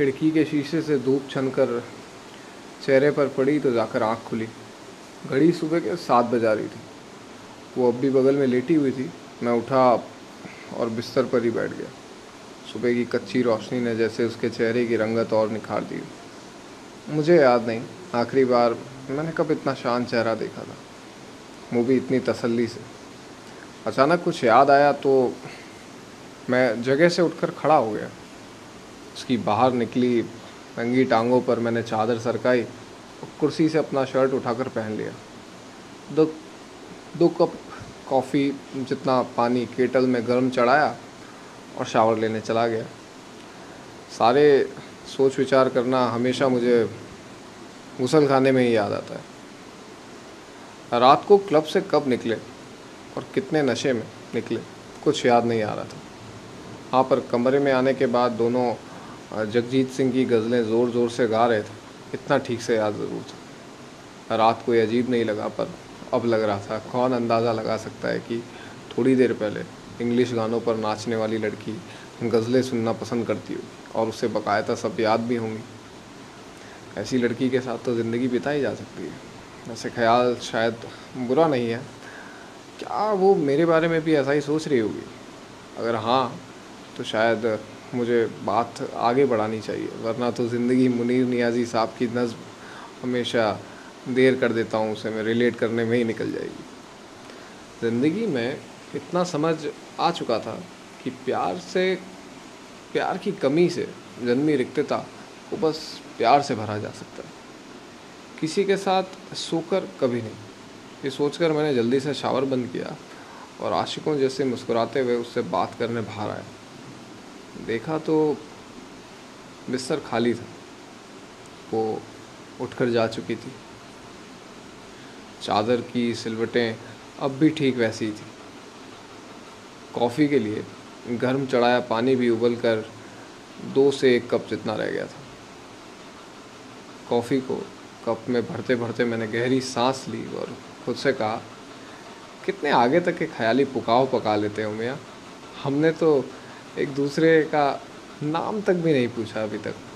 खिड़की के शीशे से धूप छन कर चेहरे पर पड़ी तो जाकर आँख खुली। घड़ी सुबह के सात बजा रही थी। वो अब भी बगल में लेटी हुई थी। मैं उठा और बिस्तर पर ही बैठ गया। सुबह की कच्ची रोशनी ने जैसे उसके चेहरे की रंगत और निखार दी। मुझे याद नहीं, आखिरी बार मैंने कब इतना शांत चेहरा देखा था। वो भी इतनी तसल्ली से। अचानक कुछ याद आया तो मैं जगह से उठकर खड़ा हो गया। उसकी बाहर निकली, नंगी टांगों पर मैंने चादर सरकाई और कुर्सी से अपना शर्ट उठाकर पहन लिया। दो दो कप कॉफ़ी जितना पानी केटल में गर्म चढ़ाया और शावर लेने चला गया। सारे सोच विचार करना हमेशा मुझे गुसल खाने में ही याद आता है। रात को क्लब से कब निकले और कितने नशे में निकले, कुछ याद नहीं आ रहा था। हाँ पर कमरे में आने के बाद दोनों जगजीत सिंह की गज़लें ज़ोर ज़ोर से गा रहे थे। इतना ठीक से याद ज़रूर था। रात कोई अजीब नहीं लगा, पर अब लग रहा था, कौन अंदाज़ा लगा सकता है कि थोड़ी देर पहले इंग्लिश गानों पर नाचने वाली लड़की गज़लें सुनना पसंद करती होगी और उसे बकायदा सब याद भी होंगी। ऐसी लड़की के साथ तो ज़िंदगी बिताई जा सकती है। ऐसे ख्याल शायद बुरा नहीं है। क्या वो मेरे बारे में भी ऐसा ही सोच रही होगी? अगर हाँ तो शायद मुझे बात आगे बढ़ानी चाहिए, वरना तो ज़िंदगी मुनीर नियाज़ी साहब की नज़म हमेशा देर कर देता हूँ, उसे मैं रिलेट करने में ही निकल जाएगी। ज़िंदगी में इतना समझ आ चुका था कि प्यार से, प्यार की कमी से जन्मी रिक्तता को बस प्यार से भरा जा सकता है। किसी के साथ सोकर कभी नहीं। ये सोचकर मैंने जल्दी से शावर बंद किया और आशिकों जैसे मुस्कुराते हुए उससे बात करने बाहर आया। देखा तो बिस्तर खाली था। वो उठकर जा चुकी थी। चादर की सिलवटें अब भी ठीक वैसी थी। कॉफ़ी के लिए गर्म चढ़ाया पानी भी उबल कर दो से एक कप जितना रह गया था। कॉफ़ी को कप में भरते भरते मैंने गहरी सांस ली और खुद से कहा, कितने आगे तक के ख्याली पुकाव पका लेते हो मियाँ? हमने तो एक दूसरे का नाम तक भी नहीं पूछा अभी तक।